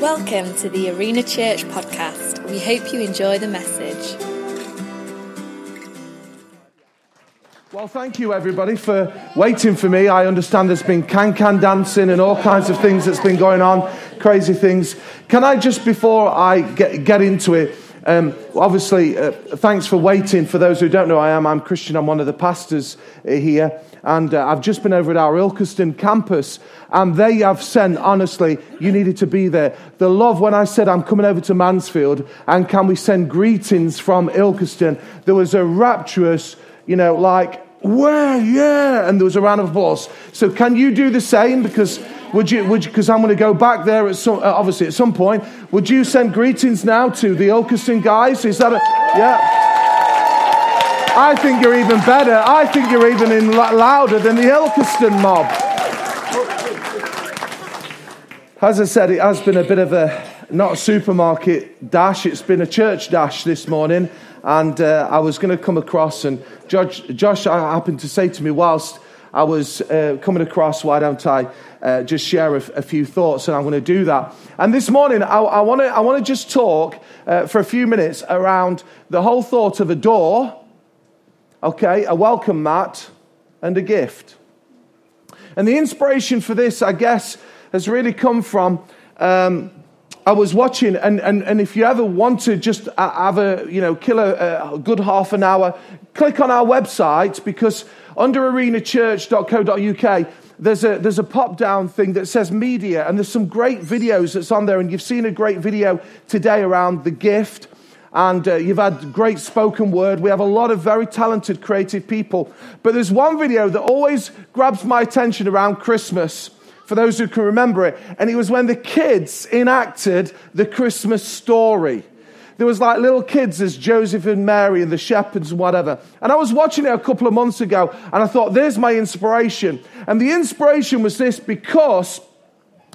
Welcome to the Arena Church podcast. We hope you enjoy the message. Well, thank you everybody for waiting for me. I understand there's been can can dancing and all kinds of things that's been going on, crazy things. Can I just, before I get, get into it, um, obviously, uh, thanks for waiting. For those who don't know, I am. I'm Kristian. I'm one of the pastors uh, here. And uh, I've just been over at our Ilkeston campus, and they have sent, honestly, you needed to be there. The love when I said, I'm coming over to Mansfield, and can we send greetings from Ilkeston? There was a rapturous, you know, like, where, yeah, and there was a round of applause. So can you do the same? Because would you, would because I'm going to go back there at some, uh, obviously at some point. Would you send greetings now to the Ilkeston guys? Is that a, yeah? I think you're even better. I think you're even in louder than the Ilkeston mob. As I said, it has been a bit of a not a supermarket dash, it's been a church dash this morning. And uh, I was going to come across, and Josh, Josh happened to say to me, whilst I was uh, coming across, why don't I uh, just share a, a, few thoughts? And I'm going to do that. And this morning, I, I want to just talk uh, for a few minutes around the whole thought of a door okay, a welcome mat, and a gift. And the inspiration for this, I guess, has really come from. Um, I was watching, and, and, and if you ever want to just have a, you know, kill a, a good half an hour, click on our website because under arenachurch.co.uk, there's a, there's a pop down thing that says media, and there's some great videos that's on there. And you've seen a great video today around the gift and uh, you've had great spoken word. We have a lot of very talented, creative people. But there's one video that always grabs my attention around Christmas, for those who can remember it. And it was when the kids enacted the Christmas story. There was like little kids as Joseph and Mary and the shepherds and whatever. And I was watching it a couple of months ago, and I thought, there's my inspiration. And the inspiration was this because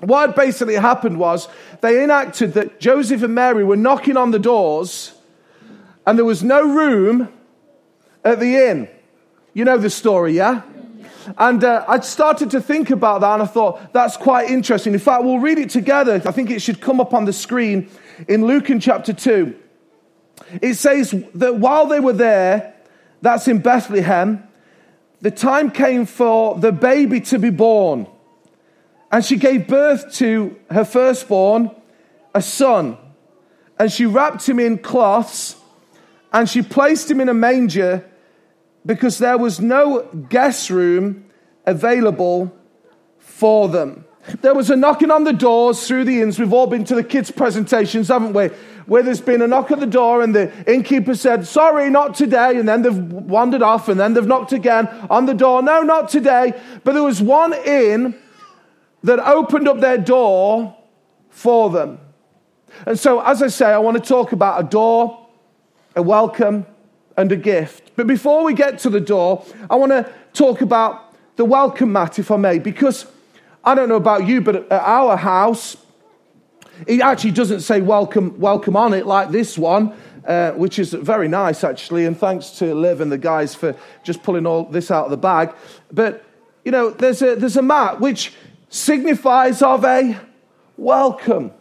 what basically happened was they enacted that Joseph and Mary were knocking on the doors and there was no room at the inn. You know the story, yeah? And uh, I started to think about that and I thought, that's quite interesting. In fact, we'll read it together. I think it should come up on the screen in Luke in chapter 2. It says that while they were there, that's in Bethlehem, the time came for the baby to be born. And she gave birth to her firstborn, a son. And she wrapped him in cloths and she placed him in a manger because there was no guest room available for them. There was a knocking on the doors through the inns. We've all been to the kids' presentations, haven't we? Where there's been a knock at the door and the innkeeper said, Sorry, not today. And then they've wandered off and then they've knocked again on the door. No, not today. But there was one inn that opened up their door for them. And so, as I say, I want to talk about a door, a welcome, and a gift. But before we get to the door, I want to talk about the welcome mat, if I may, because I don't know about you, but at our house, it actually doesn't say welcome, welcome on it like this one. Uh, which is very nice actually, and thanks to Liv and the guys for just pulling all this out of the bag. But you know, there's a there's a mat which signifies of a welcome.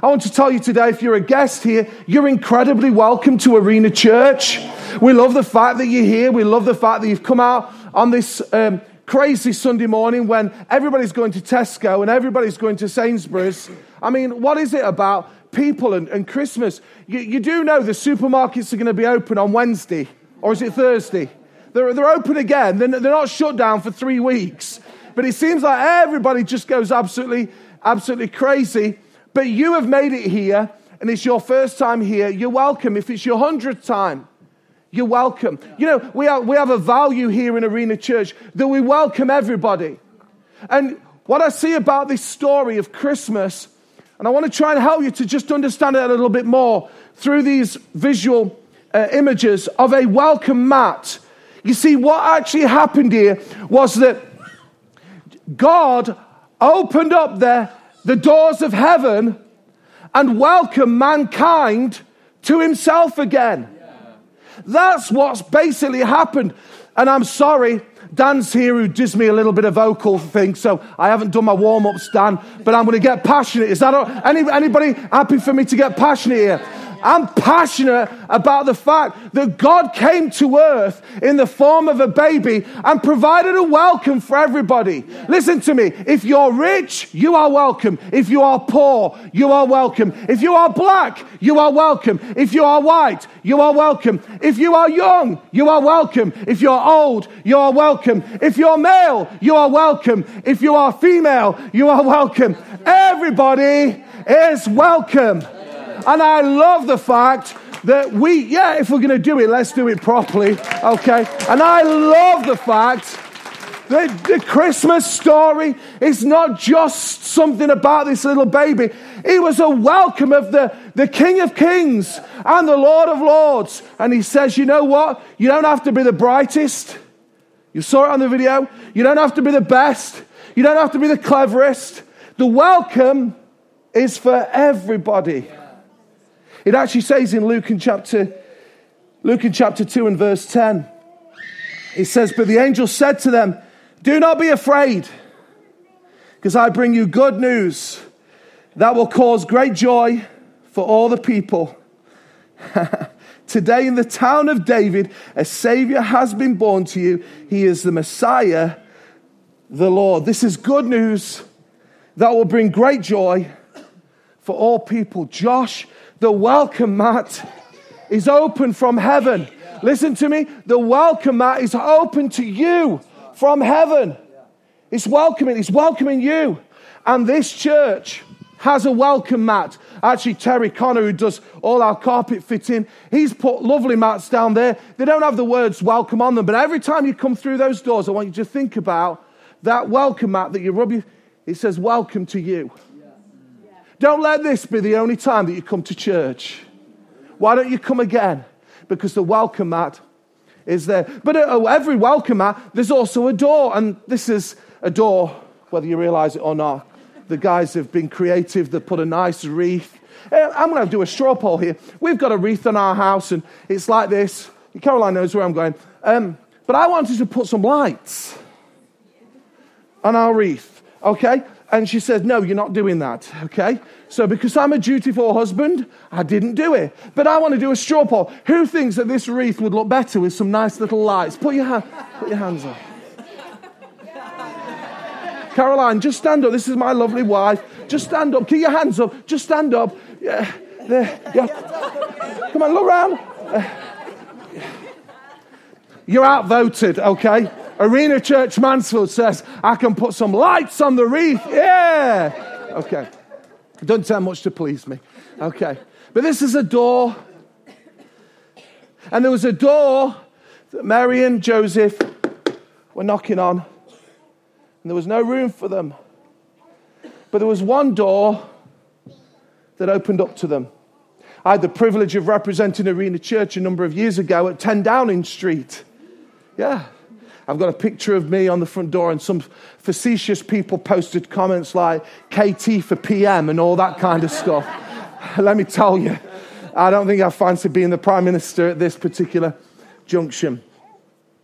I want to tell you today, if you're a guest here, you're incredibly welcome to Arena Church. We love the fact that you're here. We love the fact that you've come out on this um, crazy Sunday morning when everybody's going to Tesco and everybody's going to Sainsbury's. I mean, what is it about people and, and Christmas? You, you do know the supermarkets are going to be open on Wednesday, or is it Thursday? They're, they're open again. They're, they're not shut down for three weeks. But it seems like everybody just goes absolutely, absolutely crazy. But you have made it here, and it's your first time here. You're welcome. If it's your hundredth time, you're welcome. You know, we, are, we have a value here in Arena Church that we welcome everybody. And what I see about this story of Christmas, and I want to try and help you to just understand it a little bit more through these visual uh, images of a welcome mat. You see, what actually happened here was that God opened up the, the doors of heaven and welcome mankind to himself again. That's what's basically happened. And I'm sorry, Dan's here who gives me a little bit of vocal thing, so I haven't done my warm ups, Dan, but I'm going to get passionate. Is that all? Any, anybody happy for me to get passionate here? I'm passionate about the fact that God came to earth in the form of a baby and provided a welcome for everybody. Listen to me. If you're rich, you are welcome. If you are poor, you are welcome. If you are black, you are welcome. If you are white, you are welcome. If you are young, you are welcome. If you're old, you are welcome. If you're male, you are welcome. If you are female, you are welcome. Everybody is welcome. And I love the fact that we, yeah, if we're going to do it, let's do it properly, okay? And I love the fact that the Christmas story is not just something about this little baby. It was a welcome of the, the King of Kings and the Lord of Lords. And he says, you know what? You don't have to be the brightest. You saw it on the video. You don't have to be the best. You don't have to be the cleverest. The welcome is for everybody. It actually says in Luke in chapter, Luke in chapter 2 and verse 10, it says, But the angel said to them, Do not be afraid, because I bring you good news that will cause great joy for all the people. Today in the town of David, a Savior has been born to you. He is the Messiah, the Lord. This is good news that will bring great joy for all people. Josh the welcome mat is open from heaven. Listen to me. The welcome mat is open to you from heaven. It's welcoming. It's welcoming you. And this church has a welcome mat. Actually, Terry Connor, who does all our carpet fitting, he's put lovely mats down there. They don't have the words welcome on them, but every time you come through those doors, I want you to think about that welcome mat that you rub. It says, Welcome to you. Don't let this be the only time that you come to church. Why don't you come again? Because the welcome mat is there. But at every welcome mat, there's also a door. And this is a door, whether you realize it or not. The guys have been creative, they put a nice wreath. Eh, I'm going to do a straw poll here. We've got a wreath on our house, and it's like this. Caroline knows where I'm going. Um, but I wanted to put some lights on our wreath, okay? And she says, No, you're not doing that. Okay? So, because I'm a dutiful husband, I didn't do it. But I want to do a straw poll. Who thinks that this wreath would look better with some nice little lights? Put your, put your hands up. Caroline, just stand up. This is my lovely wife. Just stand up. Keep your hands up. Just stand up. Yeah. There. Yeah. Come on, look around. You're outvoted, okay? Arena Church Mansfield says, I can put some lights on the wreath. Yeah. Okay. Don't tell much to please me. Okay. But this is a door. And there was a door that Mary and Joseph were knocking on. And there was no room for them. But there was one door that opened up to them. I had the privilege of representing Arena Church a number of years ago at 10 Downing Street. Yeah. I've got a picture of me on the front door, and some facetious people posted comments like KT for PM and all that kind of stuff. Let me tell you, I don't think I fancy being the Prime Minister at this particular junction.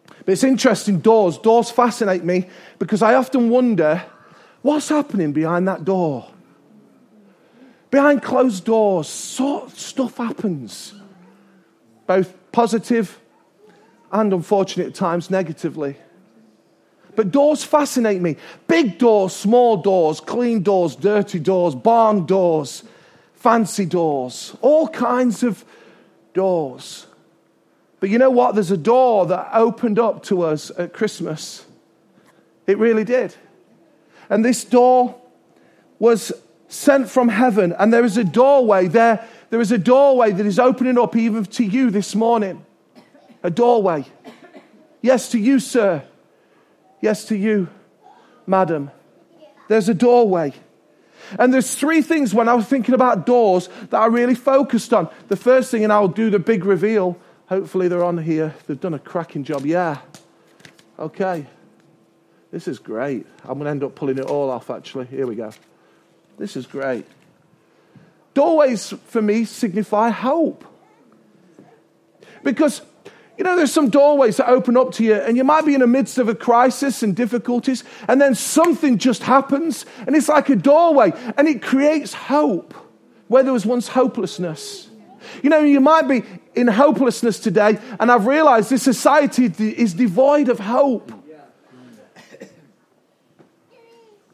But it's interesting, doors. Doors fascinate me because I often wonder what's happening behind that door. Behind closed doors, so, stuff happens, both positive and unfortunately at times negatively. But doors fascinate me. Big doors, small doors, clean doors, dirty doors, barn doors, fancy doors, all kinds of doors. But you know what? There's a door that opened up to us at Christmas. It really did. And this door was sent from heaven. And there is a doorway there. There is a doorway that is opening up even to you this morning a doorway. Yes, to you, sir. Yes, to you, madam. There's a doorway. And there's three things when I was thinking about doors that I really focused on. The first thing, and I'll do the big reveal. Hopefully, they're on here. They've done a cracking job. Yeah. Okay. This is great. I'm going to end up pulling it all off, actually. Here we go. This is great. Doorways, for me, signify hope. Because You know, there's some doorways that open up to you, and you might be in the midst of a crisis and difficulties, and then something just happens, and it's like a doorway, and it creates hope where there was once hopelessness. You know, you might be in hopelessness today, and I've realized this society is devoid of hope.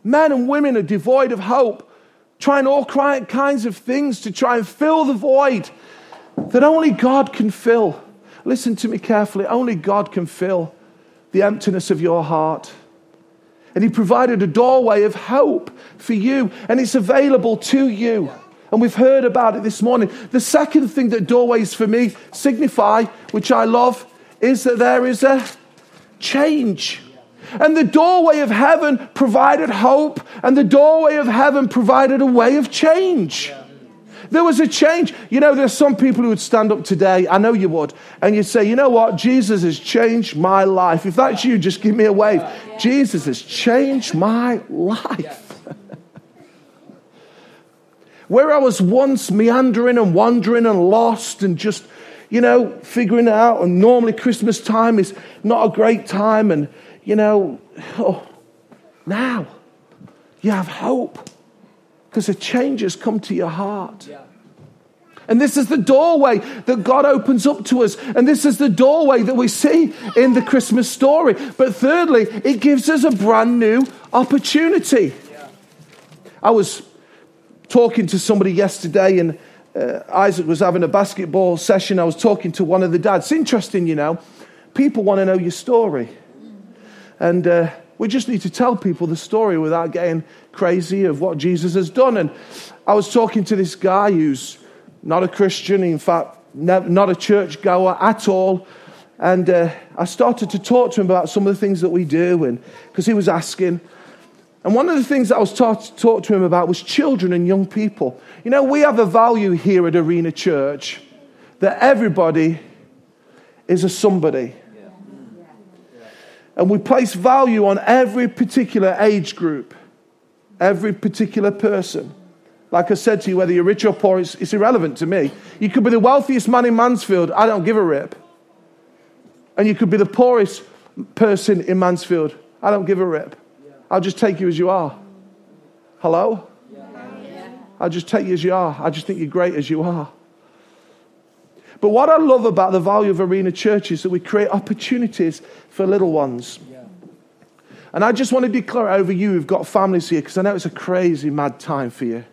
Men and women are devoid of hope, trying all kinds of things to try and fill the void that only God can fill. Listen to me carefully. Only God can fill the emptiness of your heart. And He provided a doorway of hope for you, and it's available to you. And we've heard about it this morning. The second thing that doorways for me signify, which I love, is that there is a change. And the doorway of heaven provided hope, and the doorway of heaven provided a way of change. There was a change. You know, there's some people who would stand up today, I know you would, and you'd say, you know what? Jesus has changed my life. If that's you, just give me a wave. Jesus has changed my life. Where I was once meandering and wandering and lost and just, you know, figuring it out, and normally Christmas time is not a great time, and, you know, oh, now you have hope because a change has come to your heart. Yeah. And this is the doorway that God opens up to us. And this is the doorway that we see in the Christmas story. But thirdly, it gives us a brand new opportunity. Yeah. I was talking to somebody yesterday, and uh, Isaac was having a basketball session. I was talking to one of the dads. It's interesting, you know, people want to know your story. And uh, we just need to tell people the story without getting crazy of what Jesus has done. And I was talking to this guy who's not a Christian, in fact, not a church goer at all. And uh, I started to talk to him about some of the things that we do, and because he was asking. And one of the things that I was taught to talk to him about was children and young people. You know, we have a value here at Arena Church that everybody is a somebody. And we place value on every particular age group, every particular person. Like I said to you, whether you're rich or poor, it's, it's irrelevant to me. You could be the wealthiest man in Mansfield, I don't give a rip. And you could be the poorest person in Mansfield, I don't give a rip. I'll just take you as you are. Hello? I'll just take you as you are. I just think you're great as you are. But what I love about the value of Arena Church is that we create opportunities for little ones. Yeah. And I just want to declare over you who've got families here, because I know it's a crazy, mad time for you.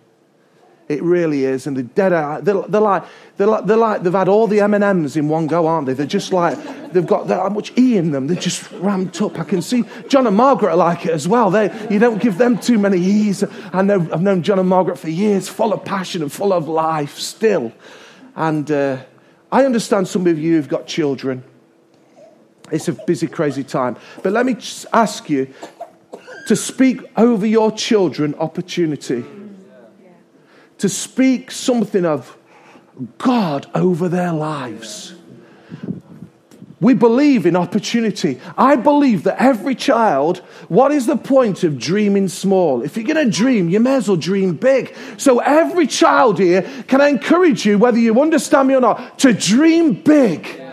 It really is. And the dead they're, they're, like, they're, like, they're like, they've had all the M&Ms in one go, aren't they? They're just like, they've got that much E in them. They're just ramped up. I can see John and Margaret are like it as well. They, you don't give them too many E's. I know, I've known John and Margaret for years, full of passion and full of life still. And uh, I understand some of you have got children. It's a busy, crazy time. But let me ask you to speak over your children opportunity. To speak something of God over their lives. We believe in opportunity. I believe that every child, what is the point of dreaming small? If you're going to dream, you may as well dream big. So every child here, can I encourage you, whether you understand me or not, to dream big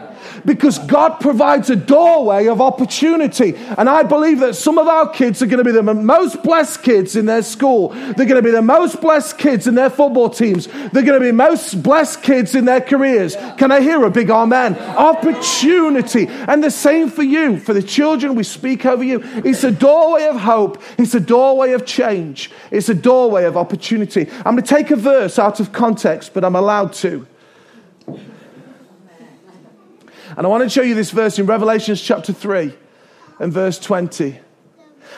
because God provides a doorway of opportunity. And I believe that some of our kids are going to be the most blessed kids in their school. They're going to be the most blessed kids in their football teams. They're going to be most blessed kids in their careers. Can I hear a big amen? Opportunity. And the same for you, for the children we speak over you. It's a doorway of hope. It's a doorway of change. It's a doorway of opportunity. I'm going to take a verse out of context, but I'm allowed to. And I want to show you this verse in Revelations chapter 3 and verse 20.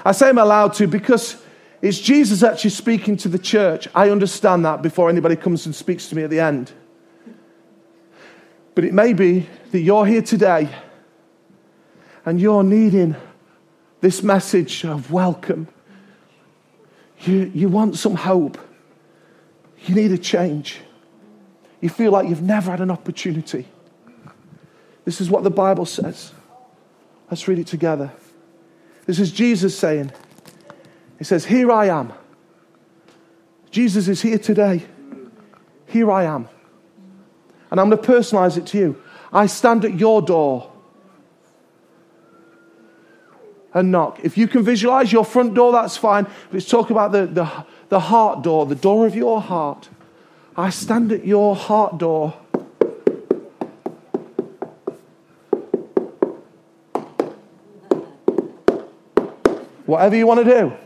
I say I'm allowed to because it's Jesus actually speaking to the church. I understand that before anybody comes and speaks to me at the end. But it may be that you're here today and you're needing this message of welcome. You, you want some hope. You need a change. You feel like you've never had an opportunity. This is what the Bible says. Let's read it together. This is Jesus saying, He says, Here I am. Jesus is here today. Here I am. And I'm going to personalize it to you. I stand at your door and knock. If you can visualize your front door, that's fine. Let's talk about the, the, the heart door, the door of your heart. I stand at your heart door. Whatever you want to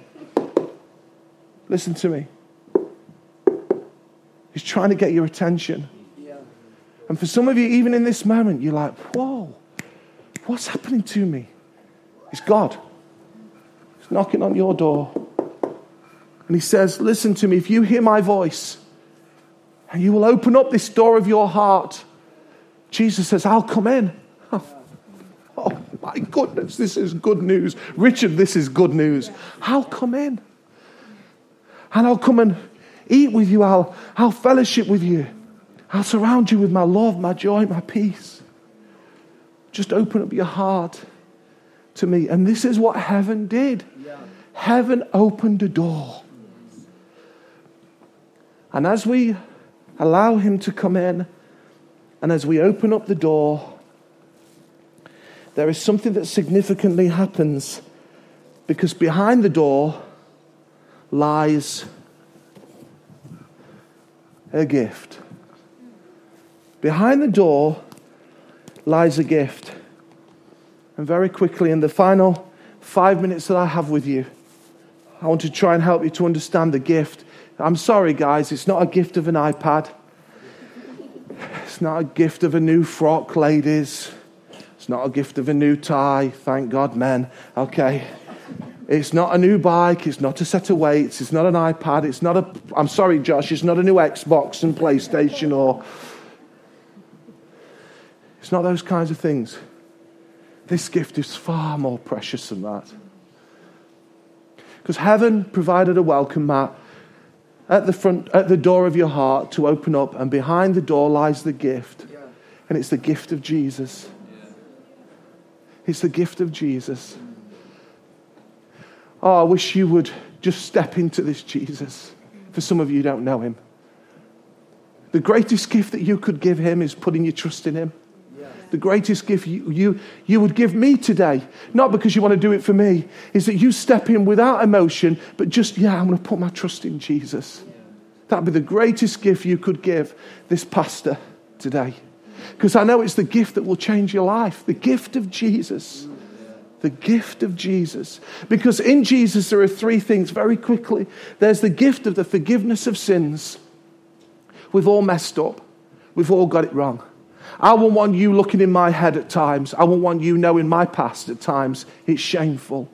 do, listen to me. He's trying to get your attention. And for some of you, even in this moment, you're like, whoa, what's happening to me? It's God. He's knocking on your door. And He says, Listen to me, if you hear my voice and you will open up this door of your heart, Jesus says, I'll come in. My goodness, this is good news. Richard, this is good news. I'll come in. And I'll come and eat with you. I'll, I'll fellowship with you. I'll surround you with my love, my joy, my peace. Just open up your heart to me. And this is what heaven did heaven opened a door. And as we allow him to come in, and as we open up the door, there is something that significantly happens because behind the door lies a gift. Behind the door lies a gift. And very quickly, in the final five minutes that I have with you, I want to try and help you to understand the gift. I'm sorry, guys, it's not a gift of an iPad. It's not a gift of a new frock, ladies. Not a gift of a new tie. Thank God, men. Okay. It's not a new bike. It's not a set of weights. It's not an iPad. It's not a. I'm sorry, Josh. It's not a new Xbox and PlayStation or. It's not those kinds of things. This gift is far more precious than that. Because heaven provided a welcome mat at the front, at the door of your heart to open up, and behind the door lies the gift. And it's the gift of Jesus. It's the gift of Jesus. Oh, I wish you would just step into this Jesus. For some of you don't know him. The greatest gift that you could give him is putting your trust in him the greatest gift you, you, you would give me today, not because you want to do it for me, is that you step in without emotion, but just, yeah, I'm going to put my trust in Jesus. That'd be the greatest gift you could give this pastor today. Because I know it's the gift that will change your life the gift of Jesus. The gift of Jesus. Because in Jesus, there are three things very quickly. There's the gift of the forgiveness of sins. We've all messed up, we've all got it wrong. I won't want you looking in my head at times. I won't want you knowing my past at times. It's shameful.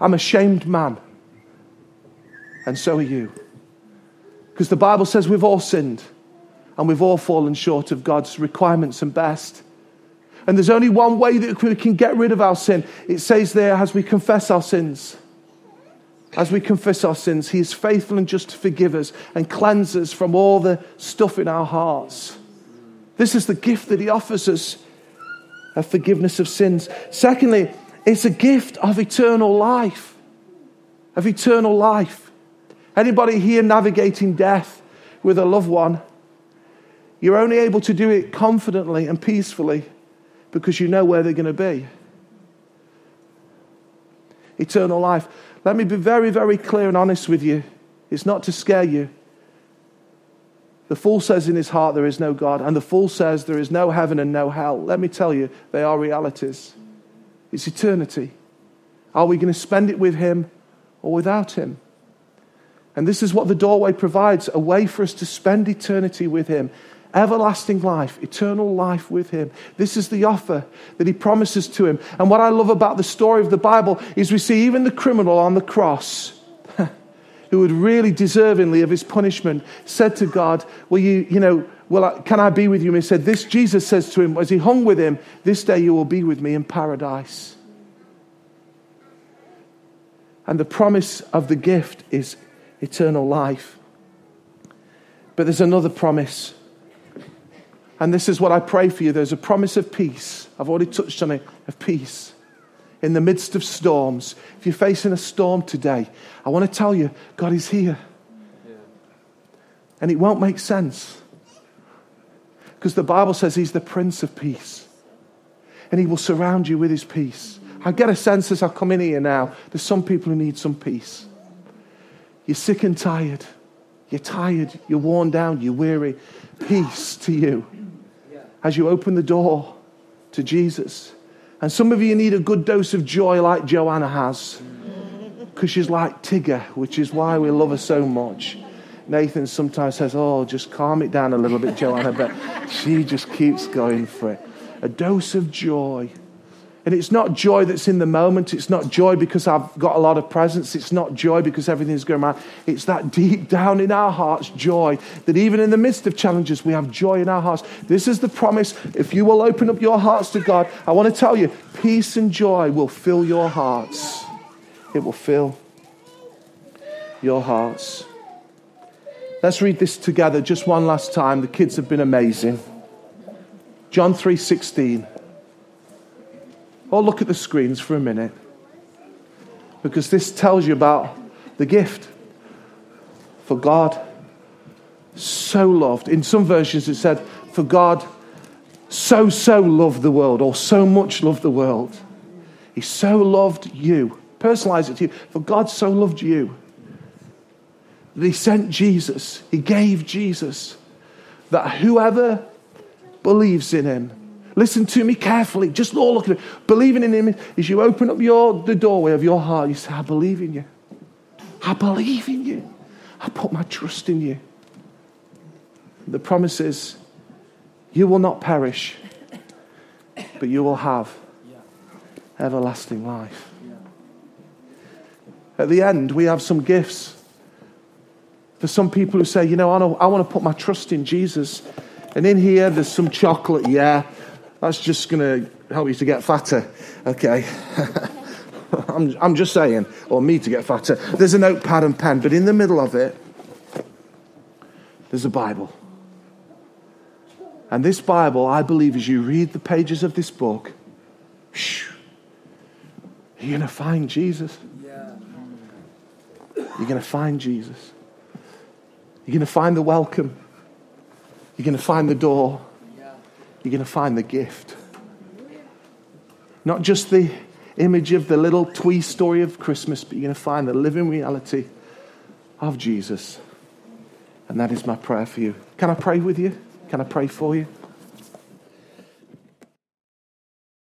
I'm a shamed man. And so are you. Because the Bible says we've all sinned and we've all fallen short of God's requirements and best. And there's only one way that we can get rid of our sin. It says there, as we confess our sins. As we confess our sins, He is faithful and just to forgive us and cleanse us from all the stuff in our hearts. This is the gift that he offers us of forgiveness of sins. Secondly, it's a gift of eternal life. Of eternal life. Anybody here navigating death with a loved one, you're only able to do it confidently and peacefully because you know where they're going to be. Eternal life. Let me be very, very clear and honest with you. It's not to scare you. The fool says in his heart there is no God, and the fool says there is no heaven and no hell. Let me tell you, they are realities. It's eternity. Are we going to spend it with him or without him? And this is what the doorway provides a way for us to spend eternity with him. Everlasting life, eternal life with him. This is the offer that he promises to him. And what I love about the story of the Bible is we see even the criminal on the cross who would really deservingly of his punishment, said to God, Will you, you know, well, can I be with you? And he said, This Jesus says to him, as he hung with him, This day you will be with me in paradise. And the promise of the gift is eternal life. But there's another promise. And this is what I pray for you. There's a promise of peace. I've already touched on it, of peace in the midst of storms. If you're facing a storm today, I want to tell you God is here. And it won't make sense. Because the Bible says he's the Prince of Peace. And he will surround you with his peace. I get a sense as I come in here now, there's some people who need some peace. You're sick and tired. You're tired. You're worn down. You're weary. Peace to you as you open the door to Jesus. And some of you need a good dose of joy like Joanna has. Because she's like Tigger, which is why we love her so much. Nathan sometimes says, Oh, just calm it down a little bit, Joanna, but she just keeps going for it. A dose of joy. And it's not joy that's in the moment. It's not joy because I've got a lot of presents. It's not joy because everything's going right. It's that deep down in our hearts joy that even in the midst of challenges, we have joy in our hearts. This is the promise. If you will open up your hearts to God, I want to tell you, peace and joy will fill your hearts. It will fill your hearts. Let's read this together just one last time. The kids have been amazing. John 3:16. Oh, look at the screens for a minute. Because this tells you about the gift. For God so loved. In some versions it said, For God so, so loved the world, or so much loved the world. He so loved you. Personalize it to you. For God so loved you that he sent Jesus, he gave Jesus, that whoever believes in him, listen to me carefully, just all look at it. Believing in him is you open up your, the doorway of your heart, you say, I believe in you. I believe in you. I put my trust in you. The promise is, you will not perish, but you will have everlasting life. At the end, we have some gifts for some people who say, you know, I, know, I want to put my trust in Jesus. And in here, there's some chocolate. Yeah, that's just going to help you to get fatter. Okay. I'm, I'm just saying, or me to get fatter. There's a notepad and pen, but in the middle of it, there's a Bible. And this Bible, I believe, as you read the pages of this book, you're going to find Jesus. You're going to find Jesus. You're going to find the welcome. You're going to find the door. You're going to find the gift. Not just the image of the little twee story of Christmas, but you're going to find the living reality of Jesus. And that is my prayer for you. Can I pray with you? Can I pray for you?